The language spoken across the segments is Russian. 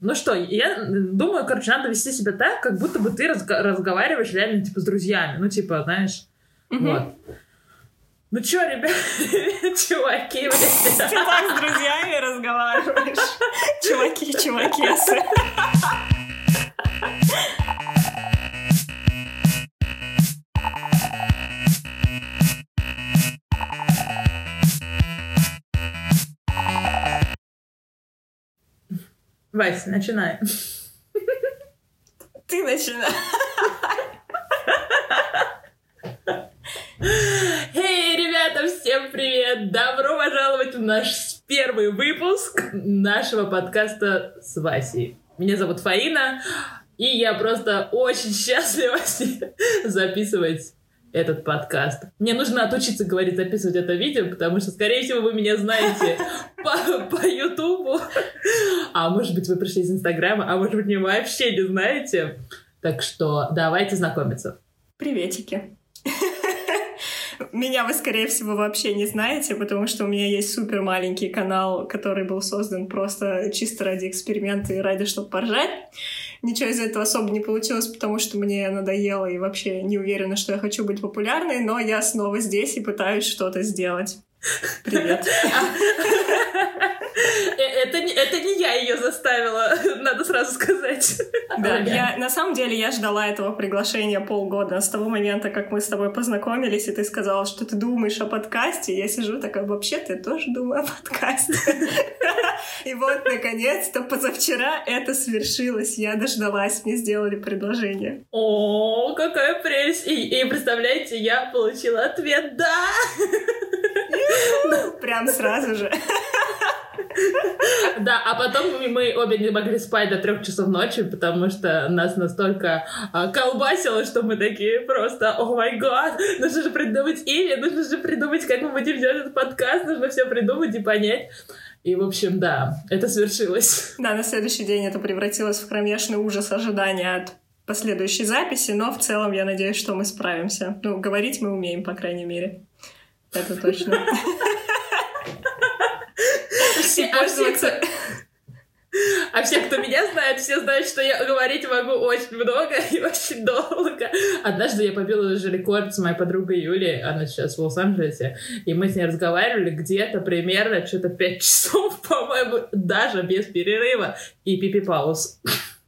Ну что, я думаю, короче, надо вести себя так, как будто бы ты разго- разговариваешь реально, типа, с друзьями. Ну, типа, знаешь, Мгм. вот. Ну чё, ребят, чуваки, Ты блядь. так с друзьями разговариваешь. Чуваки, чувакесы. Вася, начинай. Ты начинаешь. Эй, ребята, всем привет! Добро пожаловать в наш первый выпуск нашего подкаста с Васей. Меня зовут Фаина, и я просто очень счастлива записывать этот подкаст. Мне нужно отучиться говорить, записывать это видео, потому что, скорее всего, вы меня знаете по, по Ютубу. А может быть, вы пришли из Инстаграма, а может быть, меня вообще не знаете. Так что давайте знакомиться. Приветики. Меня вы, скорее всего, вообще не знаете, потому что у меня есть супер маленький канал, который был создан просто чисто ради эксперимента и ради, чтобы поржать. Ничего из этого особо не получилось, потому что мне надоело и вообще не уверена, что я хочу быть популярной, но я снова здесь и пытаюсь что-то сделать. Привет. Это не, это не я ее заставила, надо сразу сказать. Да, я, на самом деле я ждала этого приглашения полгода с того момента, как мы с тобой познакомились, и ты сказала, что ты думаешь о подкасте. Я сижу такая, вообще-то я тоже думаю о подкасте. И вот, наконец-то, позавчера это свершилось. Я дождалась, мне сделали предложение. О, какая прелесть! И, и представляете, я получила ответ «да». Прям сразу же. Да, а потом мы, обе не могли спать до трех часов ночи, потому что нас настолько а, колбасило, что мы такие просто, о май гад, нужно же придумать имя, нужно же придумать, как мы будем делать этот подкаст, нужно все придумать и понять. И, в общем, да, это свершилось. Да, на следующий день это превратилось в кромешный ужас ожидания от последующей записи, но в целом я надеюсь, что мы справимся. Ну, говорить мы умеем, по крайней мере. Это точно. Пользоваться- а все, кто меня знает, все знают, что я говорить могу очень много и очень долго. Однажды я побила даже рекорд с моей подругой Юлей, она сейчас в Лос-Анджелесе, и мы с ней разговаривали где-то примерно что-то 5 часов, по-моему, даже без перерыва и пипи-пауз.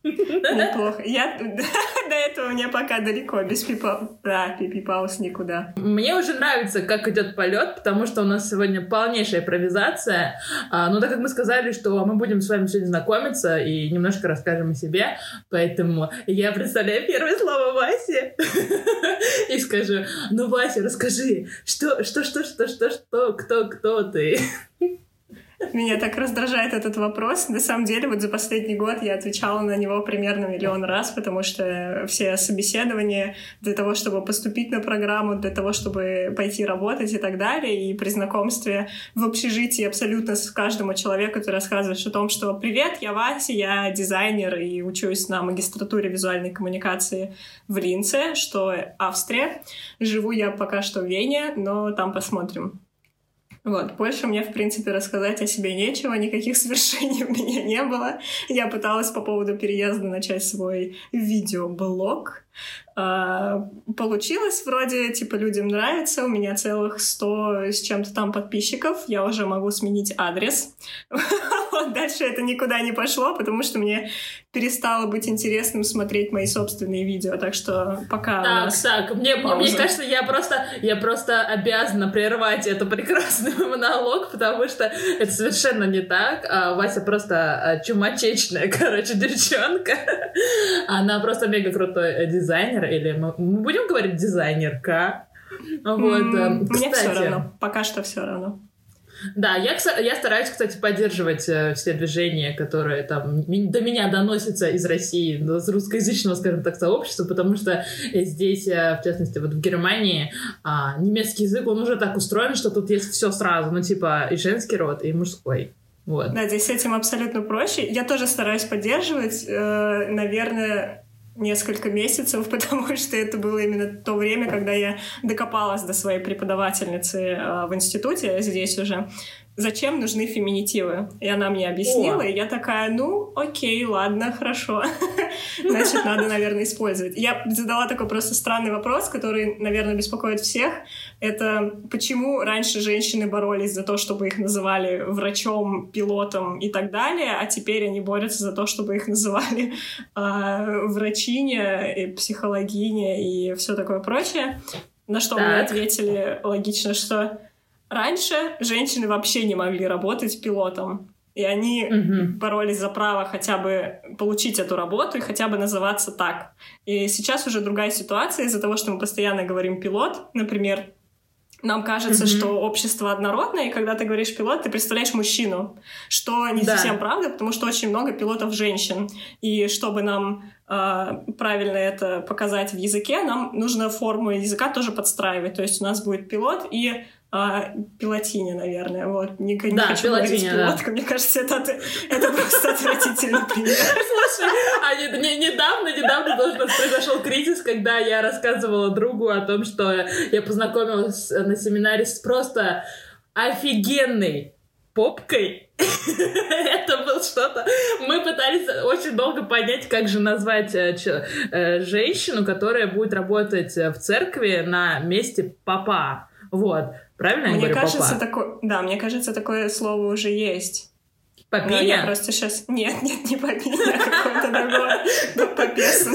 Неплохо. Я до этого мне пока далеко, без пипа... Да, пипи-пауз никуда. Мне уже нравится, как идет полет, потому что у нас сегодня полнейшая импровизация. А, ну, так как мы сказали, что мы будем с вами сегодня знакомиться и немножко расскажем о себе, поэтому я представляю первое слово Васе и скажу, ну, Вася, расскажи, что, что, что, что, что, что, кто, кто ты? Меня так раздражает этот вопрос. На самом деле, вот за последний год я отвечала на него примерно миллион раз, потому что все собеседования для того, чтобы поступить на программу, для того, чтобы пойти работать и так далее, и при знакомстве в общежитии абсолютно с каждому человеку ты рассказываешь о том, что «Привет, я Вася, я дизайнер и учусь на магистратуре визуальной коммуникации в Линце, что Австрия. Живу я пока что в Вене, но там посмотрим». Вот, больше мне, в принципе, рассказать о себе нечего, никаких свершений у меня не было. Я пыталась по поводу переезда начать свой видеоблог. А, получилось вроде, типа, людям нравится, у меня целых 100 с чем-то там подписчиков, я уже могу сменить адрес. Дальше это никуда не пошло, потому что мне перестало быть интересным смотреть мои собственные видео, так что пока Так, так, мне, мне кажется, я просто, я просто обязана прервать этот прекрасный монолог, потому что это совершенно не так. А, Вася просто а, чумачечная, короче, девчонка. Она просто мега крутой э, дизайнер, или мы, мы будем говорить дизайнерка. Вот, М, э, Мне все кстати, равно, пока что все равно. Да, я, я стараюсь, кстати, поддерживать э, все движения, которые там до меня доносятся из России, ну, с русскоязычного, скажем так, сообщества, потому что здесь, э, в частности, вот в Германии, а, немецкий язык, он уже так устроен, что тут есть все сразу, ну, типа, и женский род, и мужской. Вот. Да, здесь с этим абсолютно проще. Я тоже стараюсь поддерживать, э, наверное, несколько месяцев, потому что это было именно то время, когда я докопалась до своей преподавательницы э, в институте здесь уже. Зачем нужны феминитивы. И она мне объяснила, О. и я такая, ну, окей, ладно, хорошо. Значит, надо, наверное, использовать. Я задала такой просто странный вопрос, который, наверное, беспокоит всех. Это почему раньше женщины боролись за то, чтобы их называли врачом, пилотом и так далее, а теперь они борются за то, чтобы их называли э, врачиня, и психологиня и все такое прочее. На что так. мы ответили логично, что Раньше женщины вообще не могли работать пилотом. И они угу. боролись за право хотя бы получить эту работу и хотя бы называться так. И сейчас уже другая ситуация из-за того, что мы постоянно говорим пилот, например, нам кажется, mm-hmm. что общество однородное, и когда ты говоришь пилот, ты представляешь мужчину, что не да. совсем правда, потому что очень много пилотов женщин. И чтобы нам э, правильно это показать в языке, нам нужно форму языка тоже подстраивать. То есть у нас будет пилот и а, пилотине, наверное. Вот. Не, не да, хочу пилотиня, говорить пилотка. Да. Мне кажется, это, это просто отвратительный пример. Слушай, а не, не, недавно, недавно тоже произошел кризис, когда я рассказывала другу о том, что я познакомилась на семинаре с просто офигенной попкой. Это было что-то. Мы пытались очень долго понять, как же назвать э, э, женщину, которая будет работать в церкви на месте папа. Вот. Правильно мне я говорю, кажется? Такое, да, мне кажется, такое слово уже есть. Попиня? Я просто сейчас... Нет, нет, не попиня, а какое-то другое. Ну, попес,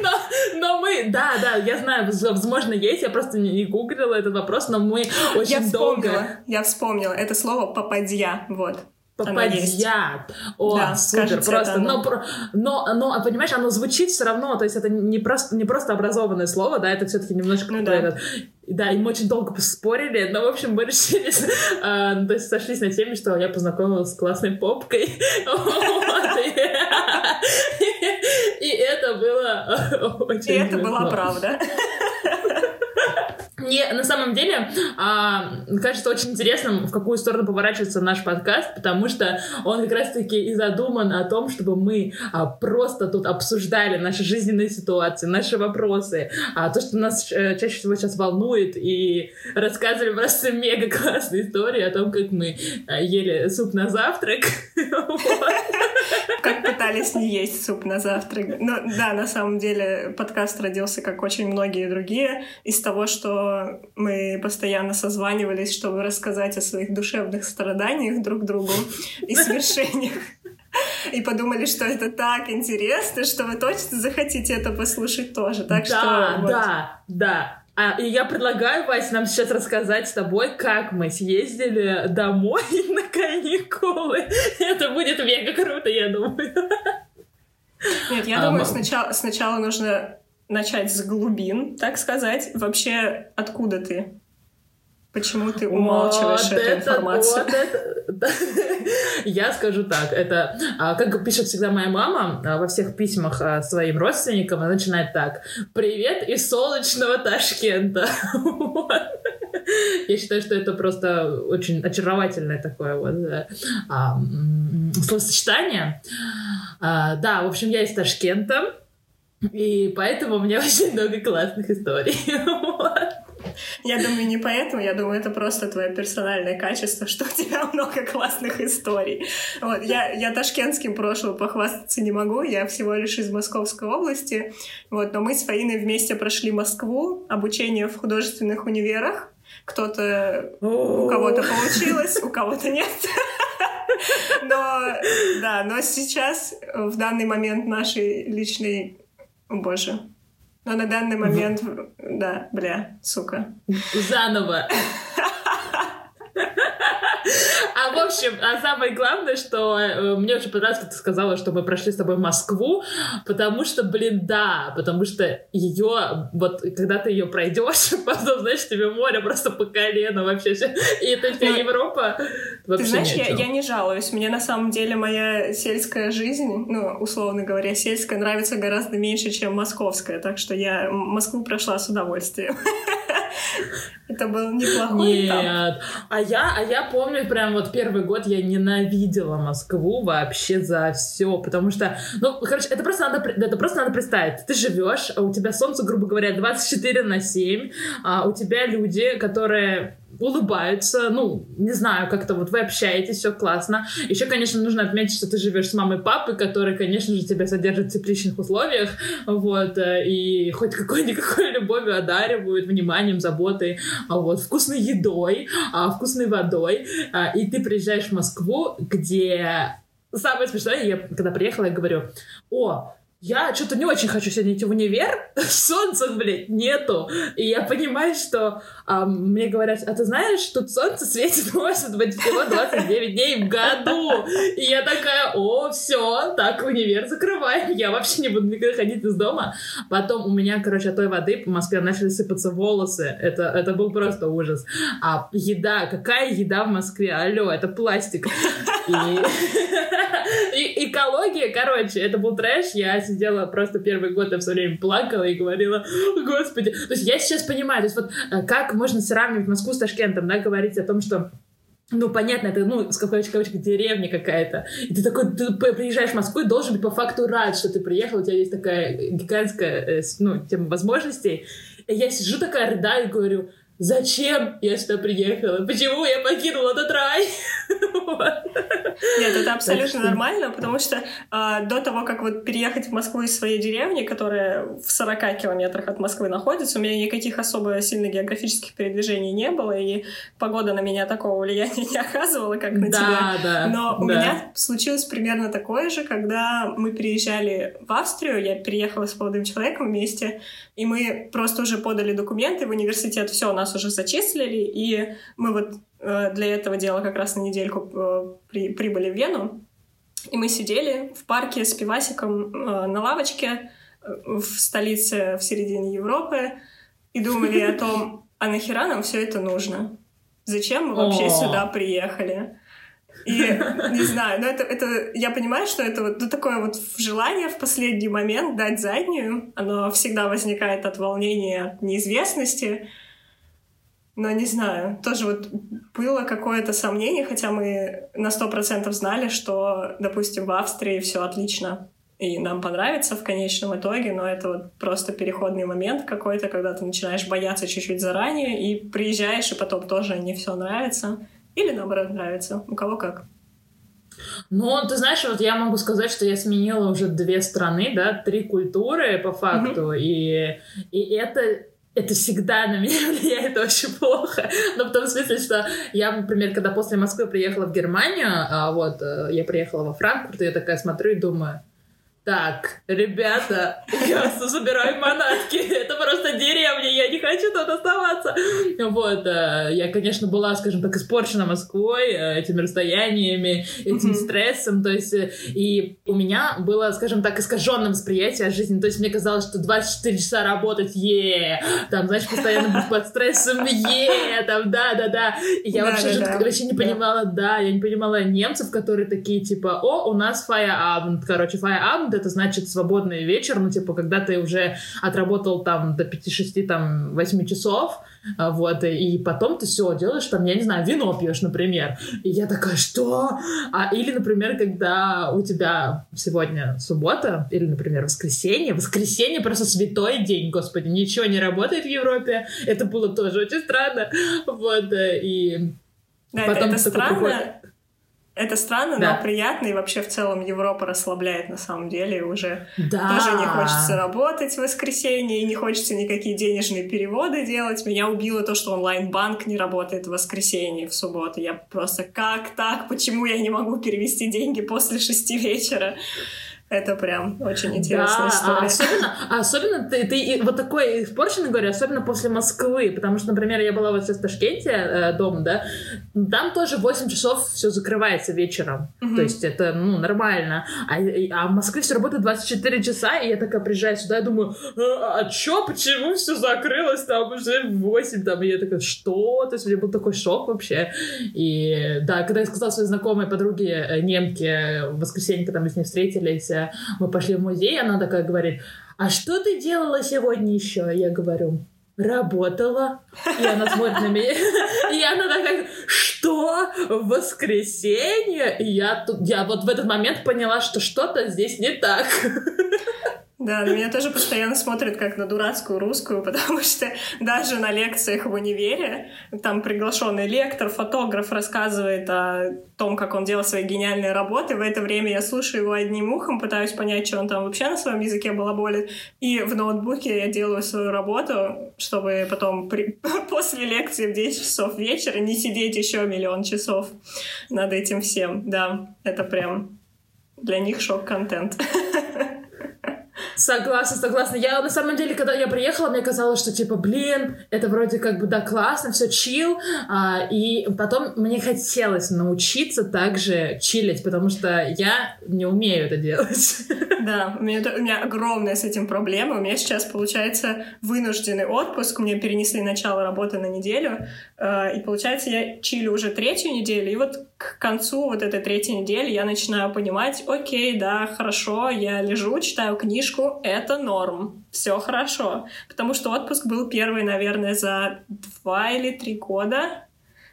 но, но мы, да, да, я знаю, возможно, есть, я просто не, гуглила этот вопрос, но мы очень я долго... Я вспомнила, это слово «попадья», вот. Попадья. О, да, супер, просто. Но, но, но, понимаешь, оно звучит все равно, то есть это не просто, не просто образованное слово, да, это все-таки немножко ну, да. этот, да, и мы очень долго поспорили, но, в общем, мы решили, э, то есть сошлись на теме, что я познакомилась с классной попкой. И это было очень... И это была правда. Мне на самом деле а, кажется очень интересным, в какую сторону поворачивается наш подкаст, потому что он как раз-таки и задуман о том, чтобы мы а, просто тут обсуждали наши жизненные ситуации, наши вопросы, а, то, что нас а, чаще всего сейчас волнует, и рассказывали просто мега классные истории о том, как мы а, ели суп на завтрак. Как пытались не есть суп на завтрак. Но да, на самом деле подкаст родился, как очень многие другие, из того, что мы постоянно созванивались, чтобы рассказать о своих душевных страданиях друг другу и свершениях. И подумали, что это так интересно, что вы точно захотите это послушать тоже. Так да, что, вот. да, да. А, и я предлагаю, Вася, нам сейчас рассказать с тобой, как мы съездили домой на каникулы. Это будет мега круто, я думаю. Нет, я а, думаю, сначала, сначала нужно начать с глубин, так сказать. Вообще, откуда ты? Почему ты умалчиваешь вот эту это, информацию? Вот это, Я скажу так, это, а, как пишет всегда моя мама а, во всех письмах а, своим родственникам, она начинает так. «Привет из солнечного Ташкента». Я считаю, что это просто очень очаровательное такое вот словосочетание. Да, в общем, я из Ташкента. И поэтому у меня очень много классных историй. Я думаю, не поэтому, я думаю, это просто твое персональное качество, что у тебя много классных историй. Вот, я, я ташкентским прошлым похвастаться не могу, я всего лишь из Московской области, вот, но мы с Фаиной вместе прошли Москву, обучение в художественных универах, кто-то, у кого-то получилось, у кого-то нет. Но, да, но сейчас, в данный момент нашей личной о боже. Но на данный момент, в... да, бля, сука. Заново. А в общем, а самое главное, что э, мне очень понравилось, как ты сказала, что мы прошли с тобой Москву, потому что, блин, да, потому что ее, вот, когда ты ее пройдешь, потом, знаешь, тебе море просто по колено вообще, и это вся ну, Европа вообще Ты знаешь, я, я не жалуюсь, мне на самом деле моя сельская жизнь, ну, условно говоря, сельская нравится гораздо меньше, чем московская, так что я Москву прошла с удовольствием. Это был неплохой Нет. Этап. А я, а я помню, прям вот первый год я ненавидела Москву вообще за все, потому что, ну, короче, это просто надо, это просто надо представить. Ты живешь, а у тебя солнце, грубо говоря, 24 на 7, а у тебя люди, которые улыбаются, ну, не знаю, как-то вот вы общаетесь, все классно. Еще, конечно, нужно отметить, что ты живешь с мамой и папой, которые, конечно же, тебя содержат в тепличных условиях, вот, э, и хоть какой-никакой любовью одаривают, вниманием, заботой, а вот, вкусной едой, а, вкусной водой, а, и ты приезжаешь в Москву, где Самое смешное, я когда приехала, я говорю, о, я что-то не очень хочу сегодня идти в универ, солнца, блядь, нету. И я понимаю, что а, мне говорят, а ты знаешь, тут солнце светит, может быть, всего 29 дней в году. И я такая, о, все, так, универ закрываем, я вообще не буду никогда ходить из дома. Потом у меня, короче, от той воды по Москве начали сыпаться волосы. Это, это был просто ужас. А еда, какая еда в Москве? Алло, это пластик. И... И экология, короче, это был трэш. Я сидела просто первый год, я все время плакала и говорила, господи. То есть я сейчас понимаю, то есть вот э, как можно сравнивать Москву с Ташкентом, да, говорить о том, что ну, понятно, это, ну, с какой кавычкой, деревня какая-то. И ты такой, ты приезжаешь в Москву и должен быть по факту рад, что ты приехал, у тебя есть такая гигантская, э, ну, тема возможностей. И я сижу такая, рыдаю и говорю, зачем я сюда приехала? Почему я покинула этот рай? Нет, это абсолютно нормально, потому что э, до того, как вот переехать в Москву из своей деревни, которая в 40 километрах от Москвы находится, у меня никаких особо сильных географических передвижений не было, и погода на меня такого влияния не оказывала, как на да, тебя. Да, Но у да. меня случилось примерно такое же, когда мы переезжали в Австрию, я переехала с молодым человеком вместе, и мы просто уже подали документы в университет, все, нас уже зачислили, и мы вот э, для этого дела как раз на недельку э, при, прибыли в Вену, и мы сидели в парке с пивасиком э, на лавочке в столице в середине Европы и думали о том, а нахера нам все это нужно? Зачем мы вообще сюда приехали? И не знаю, но это, это я понимаю, что это вот ну, такое вот желание в последний момент дать заднюю. Оно всегда возникает от волнения, от неизвестности. Но не знаю, тоже вот было какое-то сомнение, хотя мы на сто процентов знали, что, допустим, в Австрии все отлично и нам понравится в конечном итоге, но это вот просто переходный момент какой-то, когда ты начинаешь бояться чуть-чуть заранее и приезжаешь, и потом тоже не все нравится. Или наоборот нравится. У кого как. Ну, ты знаешь, вот я могу сказать, что я сменила уже две страны, да, три культуры по факту, и, и это это всегда на меня влияет очень плохо. Но в том смысле, что я, например, когда после Москвы приехала в Германию, а вот э, я приехала во Франкфурт, я такая смотрю и думаю, так, ребята, я забираю манатки. Это просто деревня, я не хочу тут оставаться. Вот, э, я, конечно, была, скажем так, испорчена Москвой, э, этими расстояниями, этим стрессом. То есть, э, и у меня было, скажем так, искаженное восприятие жизни. То есть, мне казалось, что 24 часа работать, е там, знаешь, постоянно быть под стрессом, е там, да-да-да. И я вообще вообще не понимала, да, я не понимала немцев, которые такие, типа, о, у нас Feierabend, короче, Feierabend это значит свободный вечер, ну, типа, когда ты уже отработал там до 5-6, там, 8 часов, а, вот, и потом ты все делаешь, там, я не знаю, вино пьешь, например. И я такая, что? А, или, например, когда у тебя сегодня суббота, или, например, воскресенье, воскресенье просто святой день, господи, ничего не работает в Европе, это было тоже очень странно, вот, и Да, Потом это, это странно. Это странно, Да. но приятно, и вообще в целом Европа расслабляет на самом деле, и уже да. тоже не хочется работать в воскресенье, и не хочется никакие денежные переводы делать. Меня убило то, что онлайн-банк не работает в воскресенье, в субботу. Я просто, как так? Почему я не могу перевести деньги после шести вечера? Это прям очень интересная да, история. А особенно, а особенно ты, ты вот такой испорченный, говорю, особенно после Москвы, потому что, например, я была вот сейчас в Ташкенте э, дома, да, там тоже в 8 часов все закрывается вечером, Мгм. то есть это, ну, нормально, а, а в Москве все работает 24 часа, и я такая приезжаю сюда, и думаю, а, а чё, почему все закрылось там уже в 8, там, и я такая, что? То есть у меня был такой шок вообще, и да, когда я сказала своей знакомой подруге э, немке в воскресенье, когда мы с ней встретились, э, мы пошли в музей, она такая говорит, а что ты делала сегодня еще? Я говорю, работала. И она смотрит на меня, и она такая, что? В воскресенье? И я, тут, я вот в этот момент поняла, что что-то здесь не так. Да, меня тоже постоянно смотрят как на дурацкую русскую, потому что даже на лекциях в универе там приглашенный лектор, фотограф рассказывает о том, как он делал свои гениальные работы. В это время я слушаю его одним ухом, пытаюсь понять, что он там вообще на своем языке балаболит. И в ноутбуке я делаю свою работу, чтобы потом при... после лекции в 10 часов вечера не сидеть еще миллион часов над этим всем. Да, это прям для них шок-контент. Согласна, согласна. Я на самом деле, когда я приехала, мне казалось, что типа, блин, это вроде как бы да классно, все чил, а, и потом мне хотелось научиться также чилить, потому что я не умею это делать. Да, у меня, у меня огромная с этим проблема. У меня сейчас получается вынужденный отпуск. Мне перенесли начало работы на неделю, э, и получается я чилю уже третью неделю, и вот к концу вот этой третьей недели я начинаю понимать, окей, да, хорошо, я лежу, читаю книжку, это норм, все хорошо. Потому что отпуск был первый, наверное, за два или три года.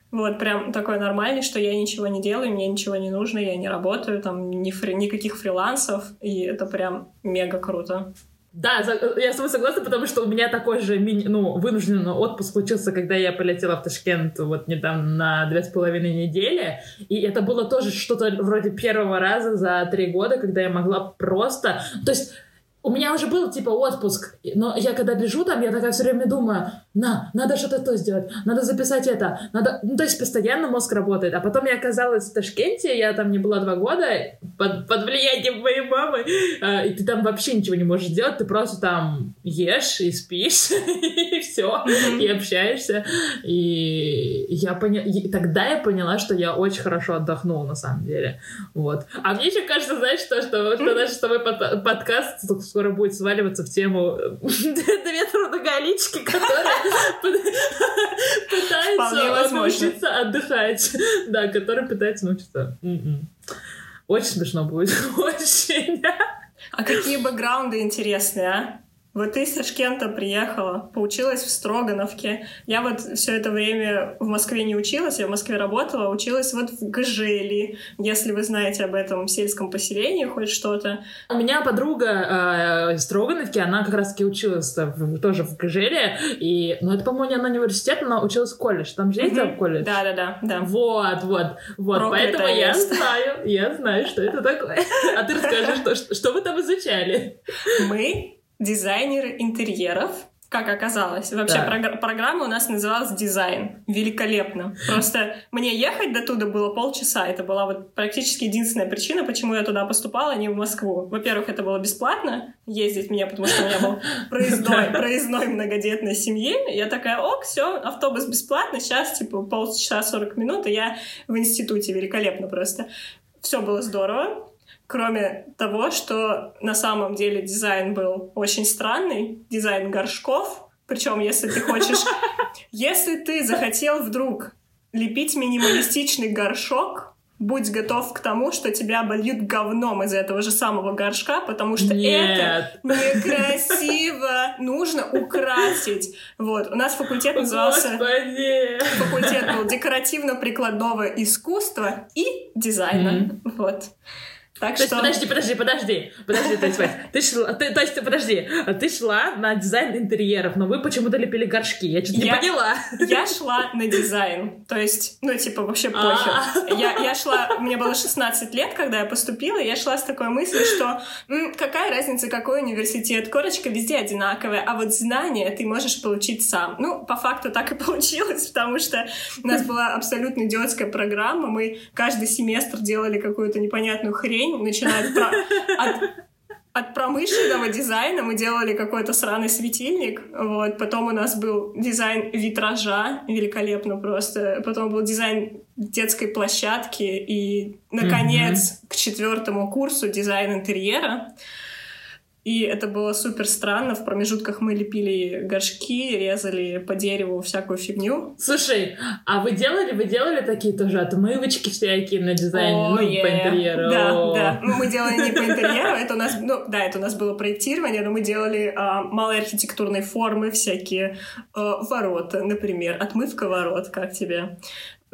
Вот, прям такой нормальный, что я ничего не делаю, мне ничего не нужно, я не работаю, там ни фри, никаких фрилансов, и это прям мега круто. Да, я с тобой согласна, потому что у меня такой же мини, ну, вынужденный отпуск случился, когда я полетела в Ташкент вот недавно на две с половиной недели. И это было тоже что-то вроде первого раза за три года, когда я могла просто... То есть у меня уже был типа отпуск, но я когда лежу там, я такая все время думаю, на, надо что-то то сделать, надо записать это, надо, ну то есть постоянно мозг работает. А потом я оказалась в Ташкенте, я там не была два года под, под влиянием моей мамы, э, и ты там вообще ничего не можешь делать, ты просто там ешь и спишь и все, и общаешься. И я поняла, тогда я поняла, что я очень хорошо отдохнула на самом деле, вот. А мне еще кажется, знаешь, что, что, что наш с тобой подкаст скоро будет сваливаться в тему э, две трудоголички, которые пытаются научиться отдыхать. Да, которые пытаются научиться. М-м. Очень смешно будет. Очень. А какие бэкграунды интересные, а? Вот ты из Ташкента приехала, поучилась в Строгановке. Я вот все это время в Москве не училась, я в Москве работала, училась вот в Гжели. Если вы знаете об этом сельском поселении хоть что-то. У меня подруга э, из Строгановки, она как раз-таки училась в, тоже в Гжели, и, ну, это, по-моему, не на университет, она училась в колледж. Там же есть mm колледж? Да-да-да. да. Вот, вот, вот. Проклятое Поэтому я знаю, я знаю, что это такое. А ты расскажи, что, что вы там изучали? Мы дизайнеры интерьеров, как оказалось. Вообще да. прог- программа у нас называлась «Дизайн». Великолепно. Просто мне ехать до туда было полчаса. Это была вот практически единственная причина, почему я туда поступала, а не в Москву. Во-первых, это было бесплатно ездить мне, потому что у меня был проездной, проездной многодетной семьи. Я такая, ок, все, автобус бесплатно, сейчас типа полчаса 40 минут, и я в институте. Великолепно просто. Все было здорово. Кроме того, что на самом деле дизайн был очень странный, дизайн горшков. Причем, если ты хочешь... Если ты захотел вдруг лепить минималистичный горшок, будь готов к тому, что тебя обольют говном из этого же самого горшка, потому что Нет. это некрасиво. Нужно украсить. Вот. У нас факультет назывался... Господи. Факультет был декоративно-прикладного искусства и дизайна. Mm-hmm. Вот. Так то что... есть, подожди, подожди, подожди, подожди, то есть, ты шла, ты, то есть, подожди, ты шла на дизайн интерьеров, но вы почему-то лепили горшки, я что-то не поняла. Я шла на дизайн, то есть, ну, типа, вообще похер. А. Я, я шла, мне было 16 лет, когда я поступила, я шла с такой мыслью, что м, какая разница, какой университет, корочка везде одинаковая, а вот знания ты можешь получить сам. Ну, по факту так и получилось, потому что у нас была абсолютно идиотская программа, мы каждый семестр делали какую-то непонятную хрень, день, начиная про... от, от промышленного дизайна мы делали какой-то сраный светильник, вот, потом у нас был дизайн витража, великолепно просто, потом был дизайн детской площадки и, наконец, mm-hmm. к четвертому курсу дизайн интерьера. И это было супер странно. В промежутках мы лепили горшки, резали по дереву всякую фигню. Слушай, а вы делали, вы делали такие тоже отмывочки всякие на дизайн, oh, ну, yeah. по интерьеру? Да, oh. да. Ну, мы делали не по интерьеру, это у нас, ну, да, это у нас было проектирование, но мы делали а, малые архитектурные формы, всякие а, ворота, например, отмывка ворот, как тебе?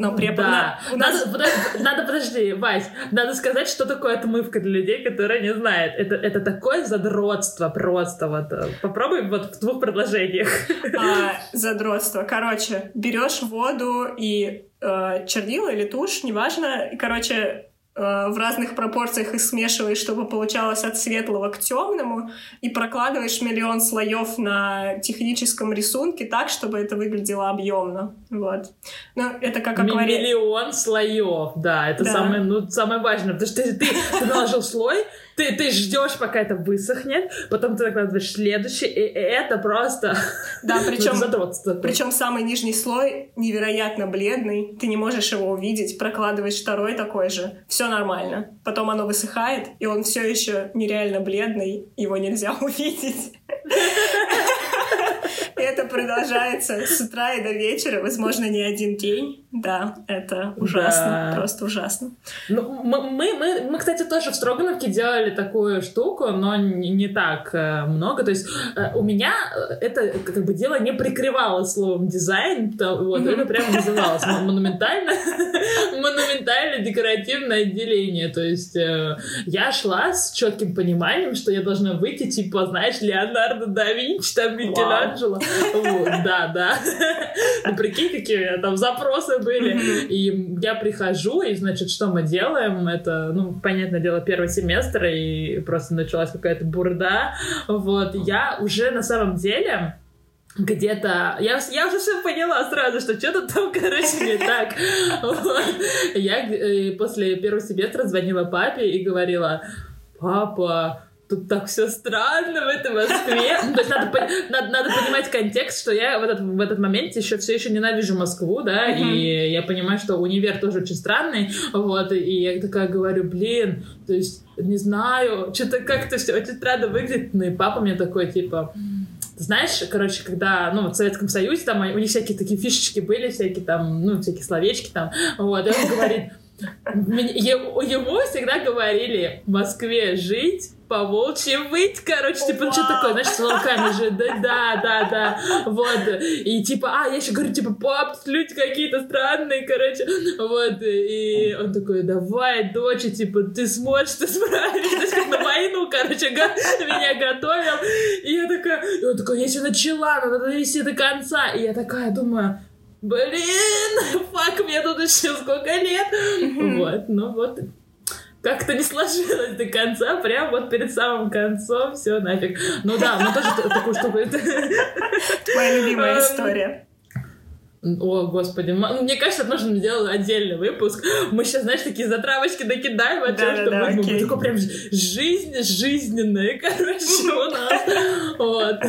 Но препод... Да. Надо, нас... подожди, надо, подожди, Вась, надо сказать, что такое отмывка для людей, которые не знают. Это, это такое задротство просто. Вот. э, Попробуй вот в двух предложениях. а, задротство. Короче, берешь воду и э, чернила или тушь, неважно. И, короче, в разных пропорциях их смешиваешь, чтобы получалось от светлого к темному, и прокладываешь миллион слоев на техническом рисунке так, чтобы это выглядело объемно. Вот. Ну, это как акварель. Миллион слоев, да, это Да. самое, ну, самое важное, потому что ты, ты наложил слой, ты, ты ждешь, пока это высохнет, потом ты накладываешь следующий, и, и это просто Да, причем. Причем самый нижний слой невероятно бледный, ты не можешь его увидеть, прокладываешь второй такой же, все нормально. Потом оно высыхает, и он все еще нереально бледный, его нельзя увидеть. Это продолжается с утра и до вечера, возможно, не один день. Да, это ужасно, Да. просто ужасно. Ну, мы, мы, мы, мы, кстати, тоже в Строгановке делали такую штуку, но не, не так э, много. То есть э, у меня э, это как бы дело не прикрывалось словом дизайн, то, вот, это прямо называлось мо- монументально, монументальное декоративное отделение. То есть э, я шла с четким пониманием, что я должна выйти, типа, знаешь, Леонардо да Винчи, там Микеланджело. Вот, Да, да. Ну, прикинь, какие у меня там запросы были. И я прихожу, и, значит, что мы делаем? Это, ну, понятное дело, первый семестр, и просто началась какая-то бурда. Вот, я уже на самом деле где-то... Я, я уже все поняла сразу, что что-то там, короче, не так. Вот. Я э, после первого семестра звонила папе и говорила, папа, тут так все странно в этой Москве. Ну, То есть надо, надо, надо понимать контекст, что я в этот, в этот момент еще все еще ненавижу Москву, да, Мгм. и я понимаю, что универ тоже очень странный, вот, и я такая говорю, блин, то есть, не знаю, что-то как-то все очень странно выглядит, ну и папа мне такой, типа, знаешь, короче, когда, ну, в Советском Союзе, там, у них всякие такие фишечки были, всякие там, ну, всякие словечки там, вот, и он говорит, ему всегда говорили в Москве жить, по волчьи выть, короче, типа, ну, что такое, знаешь, с волками же, да, да, да, да, вот, и типа, а, я еще говорю, типа, пап, люди какие-то странные, короче, вот, и он такой, давай, доча, типа, ты сможешь, ты справишься, как на войну, короче, меня готовил, и я такая, и он такой, я еще начала, надо довести до конца, и я такая думаю, блин, фак, мне тут еще сколько лет, вот, ну вот, как-то не сложилось до конца, прям вот перед самым концом все нафиг. Ну да, мы тоже т- такую штуку... Моя любимая Эм, история. О, господи, м- мне кажется, нужно сделать отдельный выпуск. Мы сейчас, знаешь, такие затравочки накидаем о том, что мы, окей. такой прям жизнь жизненная, короче, у нас. Вот.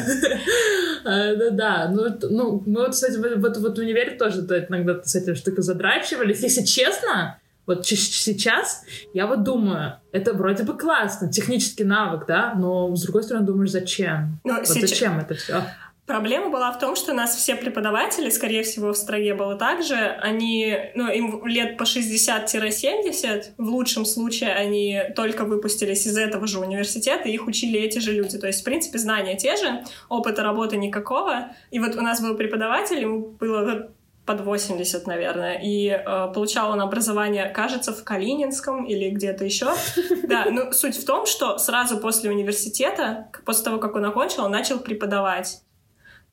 Э, Да, да. Ну, ну, мы вот, кстати, вот, в универе тоже да, иногда с этим штукой задрачивались. Если честно, вот сейчас я вот думаю, это вроде бы классно, технический навык, да, но с другой стороны думаешь, зачем? Но Вот сейчас- зачем это все? Проблема была в том, что у нас все преподаватели, скорее всего, в стране было так же, они, ну, им лет по 60-70, в лучшем случае они только выпустились из этого же университета, и их учили эти же люди. То есть, в принципе, знания те же, опыта работы никакого. И вот у нас был преподаватель, ему было под 80, наверное, и э, получал он образование, кажется, в Калининском или где-то еще. Да, ну суть в том, что сразу после университета, после того, как он окончил, он начал преподавать.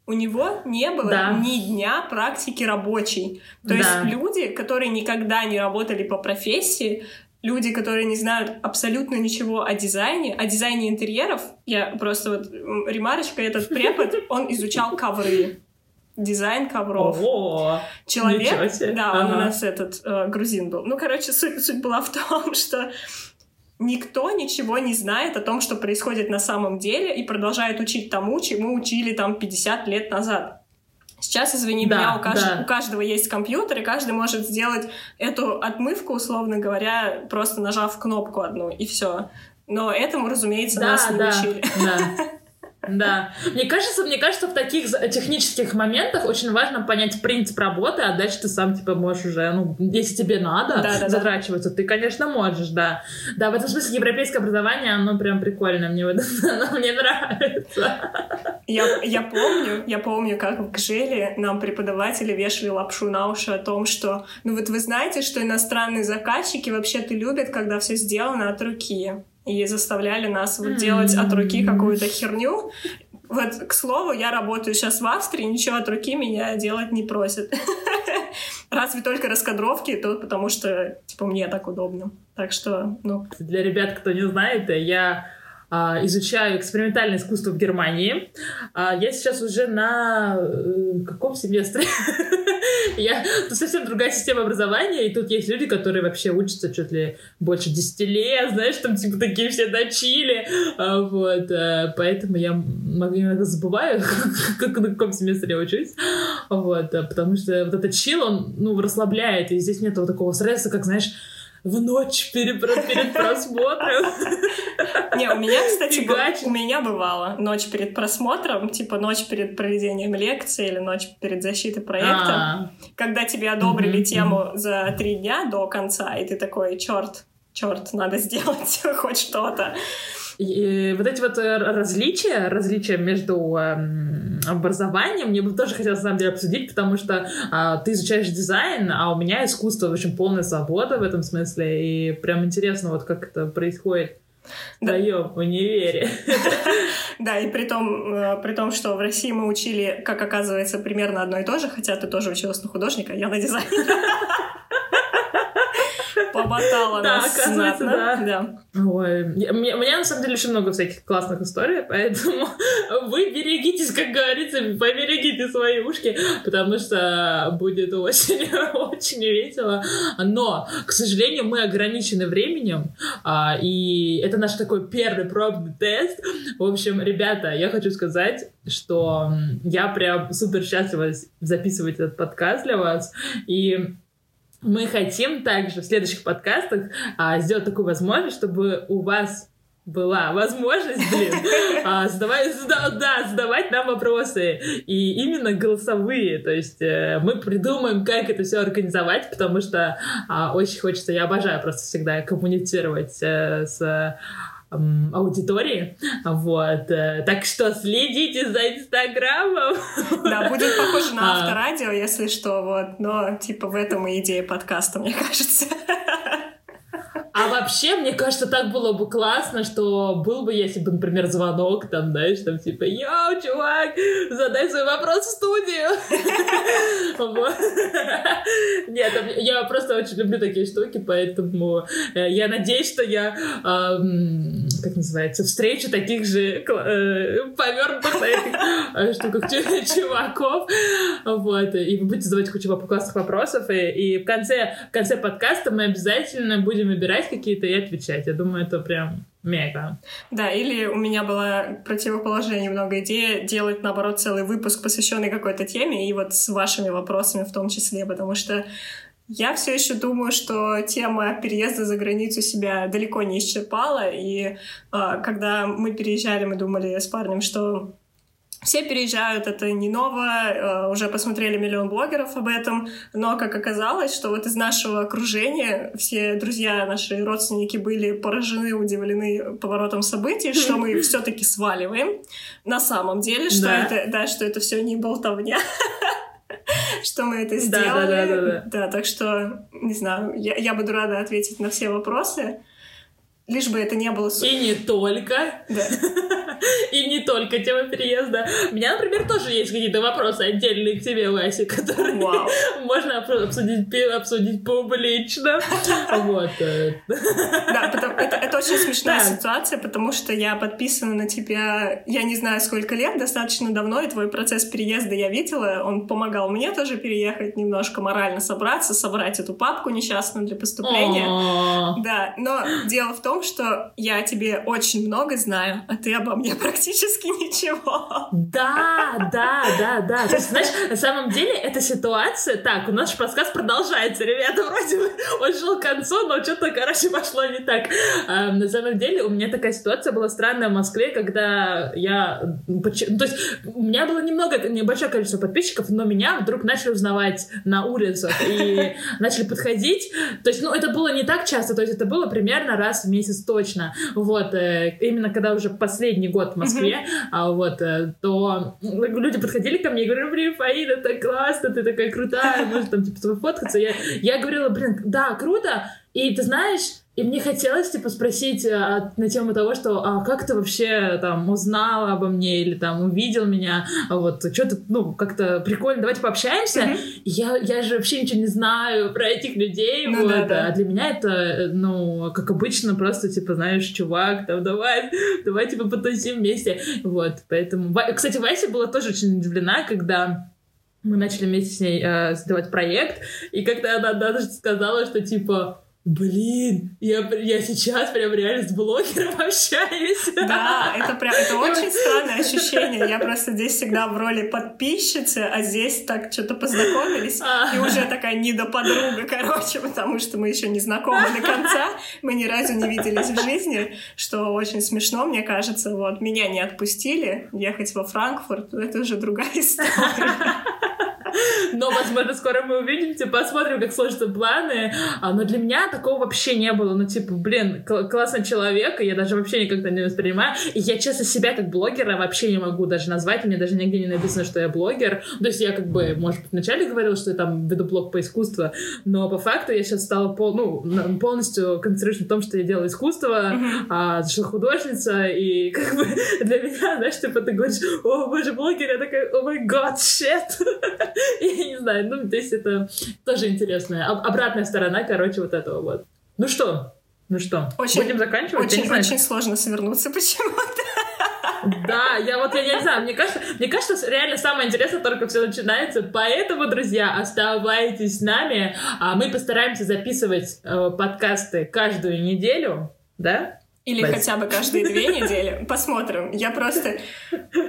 У него не было Да. ни дня практики рабочей. То Да. есть люди, которые никогда не работали по профессии, люди, которые не знают абсолютно ничего о дизайне, о дизайне интерьеров, я просто вот, ремарочка, этот препод, он изучал ковры, дизайн ковров. Ого! Человек, да, он Ага. у нас этот э, грузин был. Ну, короче, суть, суть была в том, что никто ничего не знает о том, что происходит на самом деле, и продолжает учить тому, чему учили там 50 лет назад. Сейчас, извини Да, меня, у, кажд- да. у каждого есть компьютер, и каждый может сделать эту отмывку, условно говоря, просто нажав кнопку одну, и все. Но этому, разумеется, Да, нас не да, учили. да. Да. Мне кажется, мне кажется, в таких технических моментах очень важно понять принцип работы, а дальше ты сам, типа, можешь уже, ну, если тебе надо да, да, затрачиваться, да. ты, конечно, можешь, да. Да, в этом смысле европейское образование, оно прям прикольное, мне, оно мне нравится. Я, я помню, я помню, как в ГЖЭЛе нам преподаватели вешали лапшу на уши о том, что, ну вот вы знаете, что иностранные заказчики вообще-то любят, когда все сделано от руки и заставляли нас вот делать от руки какую-то херню. Вот, к слову, я работаю сейчас в Австрии, ничего от руки меня делать не просят. Разве только раскадровки, то потому что, типа, мне так удобно. Так что, ну... Для ребят, кто не знает, я изучаю экспериментальное искусство в Германии. А, я сейчас уже на э, каком семестре? Я... Тут совсем другая система образования, и тут есть люди, которые вообще учатся чуть ли больше 10 лет, знаешь, там типа такие все на. А, вот. Э, поэтому я иногда забываю, как, на каком семестре я учусь. Вот. Э, потому что вот этот чил, он, ну, расслабляет, и здесь нет вот такого стресса, как, знаешь, в ночь перед, перед просмотром. Не, у меня, кстати, у меня бывало ночь перед просмотром, типа ночь перед проведением лекции или ночь перед защитой проекта, а. когда тебе одобрили тему за три дня до конца, и ты такой, черт, черт, надо сделать хоть что-то. И вот эти вот э, различия, различия между э, образованием, мне бы тоже хотелось, на самом деле, обсудить, потому что э, ты изучаешь дизайн, а у меня искусство, очень полная свобода в этом смысле, и прям интересно, вот как это происходит. Да. в универе. Да, и при том, э, при том, что в России мы учили, как оказывается, примерно одно и то же, хотя ты тоже училась на художника, я на дизайнера помотала да, нас оказывается, да. да. Ой, у меня на самом деле очень много всяких классных историй, поэтому вы берегитесь, как говорится, поберегите свои ушки, потому что будет очень, очень весело. Но, к сожалению, мы ограничены временем, а, и это наш такой первый пробный тест. В общем, ребята, я хочу сказать, что я прям супер счастлива записывать этот подкаст для вас, и мы хотим также в следующих подкастах а, сделать такую возможность, чтобы у вас была возможность, блин, а, задавать, да, да, задавать нам вопросы. И именно голосовые. То есть э, мы придумаем, как это все организовать, потому что а, очень хочется, я обожаю просто всегда коммуницировать э, с аудитории. Вот. Э, так что следите за Инстаграмом. Да, будет похоже на а. авторадио, если что, вот. Но, типа, в этом и идея подкаста, мне кажется. А вообще, мне кажется, так было бы классно, что был бы, если бы, например, звонок, там, знаешь, там, типа, йоу, чувак, задай свой вопрос в студию. Нет, я просто очень люблю такие штуки, поэтому э, я надеюсь, что я, как называется, встречу таких же э, повернутых на этих э, штуках чуваков, вот, и вы будете задавать кучу классных вопросов, и в конце, в конце подкаста мы обязательно будем выбирать какие-то и отвечать. Я думаю, это прям мега. Да, или у меня была противоположная немного идея делать, наоборот, целый выпуск, посвященный какой-то теме, и вот с вашими вопросами в том числе, потому что я все еще думаю, что тема переезда за границу себя далеко не исчерпала, и э, когда мы переезжали, мы думали с парнем, что все переезжают, это не ново, э, уже посмотрели миллион блогеров об этом, но как оказалось, что вот из нашего окружения все друзья, наши родственники были поражены, удивлены поворотом событий, что мы все-таки сваливаем на самом деле, что да. это, да, что это все не болтовня. что мы это сделали. Да, да, да, да, да. так что, не знаю, я, я буду рада ответить на все вопросы. Лишь бы это не было... И не только. Да. И не только тема переезда. У меня, например, тоже есть какие-то вопросы отдельные к тебе, Вася, которые Вау. можно обсудить, обсудить публично. Вот. Э. Да, потому, это, это очень смешная да. ситуация, потому что я подписана на тебя, я не знаю, сколько лет, достаточно давно, и твой процесс переезда я видела. Он помогал мне тоже переехать немножко морально собраться, собрать эту папку несчастную для поступления. Да, но дело в том, том, что я тебе очень много знаю, а ты обо мне практически ничего. Да, да, да, да. То есть, знаешь, на самом деле эта ситуация... Так, у нас подкаст продолжается, ребята, вроде бы он шел к концу, но что-то, короче, пошло не так. А, на самом деле у меня такая ситуация была странная в Москве, когда я... Ну, то есть у меня было немного, небольшое количество подписчиков, но меня вдруг начали узнавать на улицах и начали подходить. То есть, ну, это было не так часто, то есть это было примерно раз в месяц точно. Вот, э, именно когда уже последний год в Москве, а, вот, э, то люди подходили ко мне и говорили, блин, Фаина, так классно, ты такая крутая, может там, типа, фоткаться. Я, я говорила, блин, да, круто, и ты знаешь, и мне хотелось, типа, спросить а, на тему того, что а как ты вообще там узнал обо мне или там увидел меня, а вот что-то, ну, как-то прикольно, давайте пообщаемся. Mm-hmm. Я, я же вообще ничего не знаю про этих людей, ну, вот, да, да. а для меня это, ну, как обычно, просто, типа, знаешь, чувак, там, давай, давай, типа, потусим вместе, вот, поэтому... Кстати, Вася была тоже очень удивлена, когда мы начали вместе с ней э, сделать проект, и когда она даже сказала, что, типа, Блин, я, я сейчас прям реально с блогером общаюсь. Да, это прям это очень странное ощущение. Я просто здесь всегда в роли подписчицы, а здесь так что-то познакомились, и уже такая недоподруга, короче, потому что мы еще не знакомы до конца, мы ни разу не виделись в жизни, что очень смешно, мне кажется. Вот, меня не отпустили ехать во Франкфурт, это уже другая история. Но, возможно, скоро мы увидимся, посмотрим, как сложатся планы. А, но для меня такого вообще не было. Ну, типа, блин, классный человек, и я даже вообще никогда не воспринимаю. И я, честно, себя как блогера вообще не могу даже назвать. Мне даже нигде не написано, что я блогер. То есть я как бы, может быть, вначале говорила, что я там веду блог по искусству, но по факту я сейчас стала пол, ну, полностью концентрируюсь на том, что я делаю искусство, mm-hmm. а, что художница, и как бы для меня, знаешь, типа ты говоришь, о, боже, блогер, я такая, о май гад, shit. Я не знаю, ну, то есть это тоже интересная обратная сторона, короче, вот этого вот. Ну что, ну что, очень, будем заканчивать? Очень, очень сложно свернуться почему-то. Да, я вот, я не знаю, мне кажется, мне кажется, реально самое интересное только все начинается, поэтому, друзья, оставайтесь с нами, а мы постараемся записывать э, подкасты каждую неделю, да, или Бать. хотя бы каждые две недели. Посмотрим. Я просто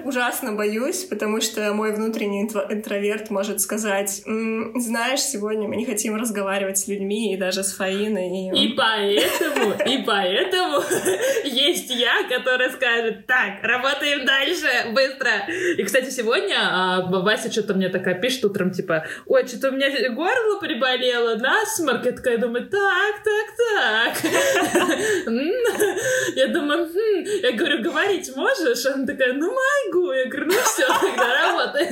ужасно боюсь, потому что мой внутренний интроверт может сказать, знаешь, сегодня мы не хотим разговаривать с людьми и даже с Фаиной. И, и поэтому, и поэтому есть я, которая скажет, так, работаем дальше, быстро. И, кстати, сегодня а, Вася что-то мне такая пишет утром, типа, ой, что-то у меня горло приболело, насморк. Я такая думаю, так, так, так. Я думаю, хм. я говорю, говорить можешь? Она такая, ну могу. Я говорю, ну все, тогда работай.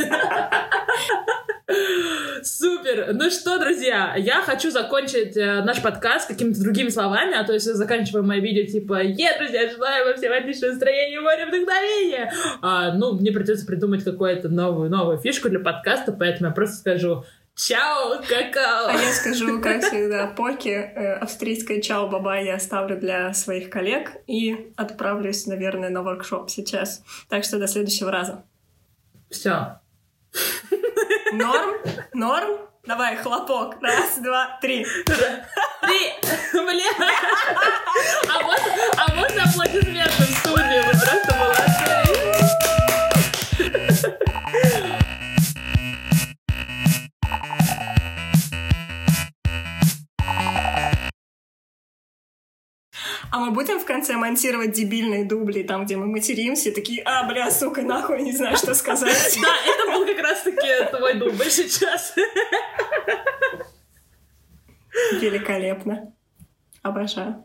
Супер! Ну что, друзья, я хочу закончить э, наш подкаст какими-то другими словами, а то есть заканчиваем мое видео типа «Е, друзья, желаю вам всем отличного настроения, море вдохновения!» а, Ну, мне придется придумать какую-то новую, новую фишку для подкаста, поэтому я просто скажу Чао, какао! А я скажу, как всегда, поки э, австрийское чао баба я оставлю для своих коллег и отправлюсь, наверное, на воркшоп сейчас. Так что до следующего раза. Все. Норм? Норм? Давай, хлопок. Раз, два, три. Три! Бля! А вот, а вот аплодисменты в студии. Вы просто молодцы. А мы будем в конце монтировать дебильные дубли, там, где мы материмся, такие, а, бля, сука, нахуй, не знаю, что сказать. Да, это был как раз-таки твой дубль сейчас. Великолепно. Обожаю.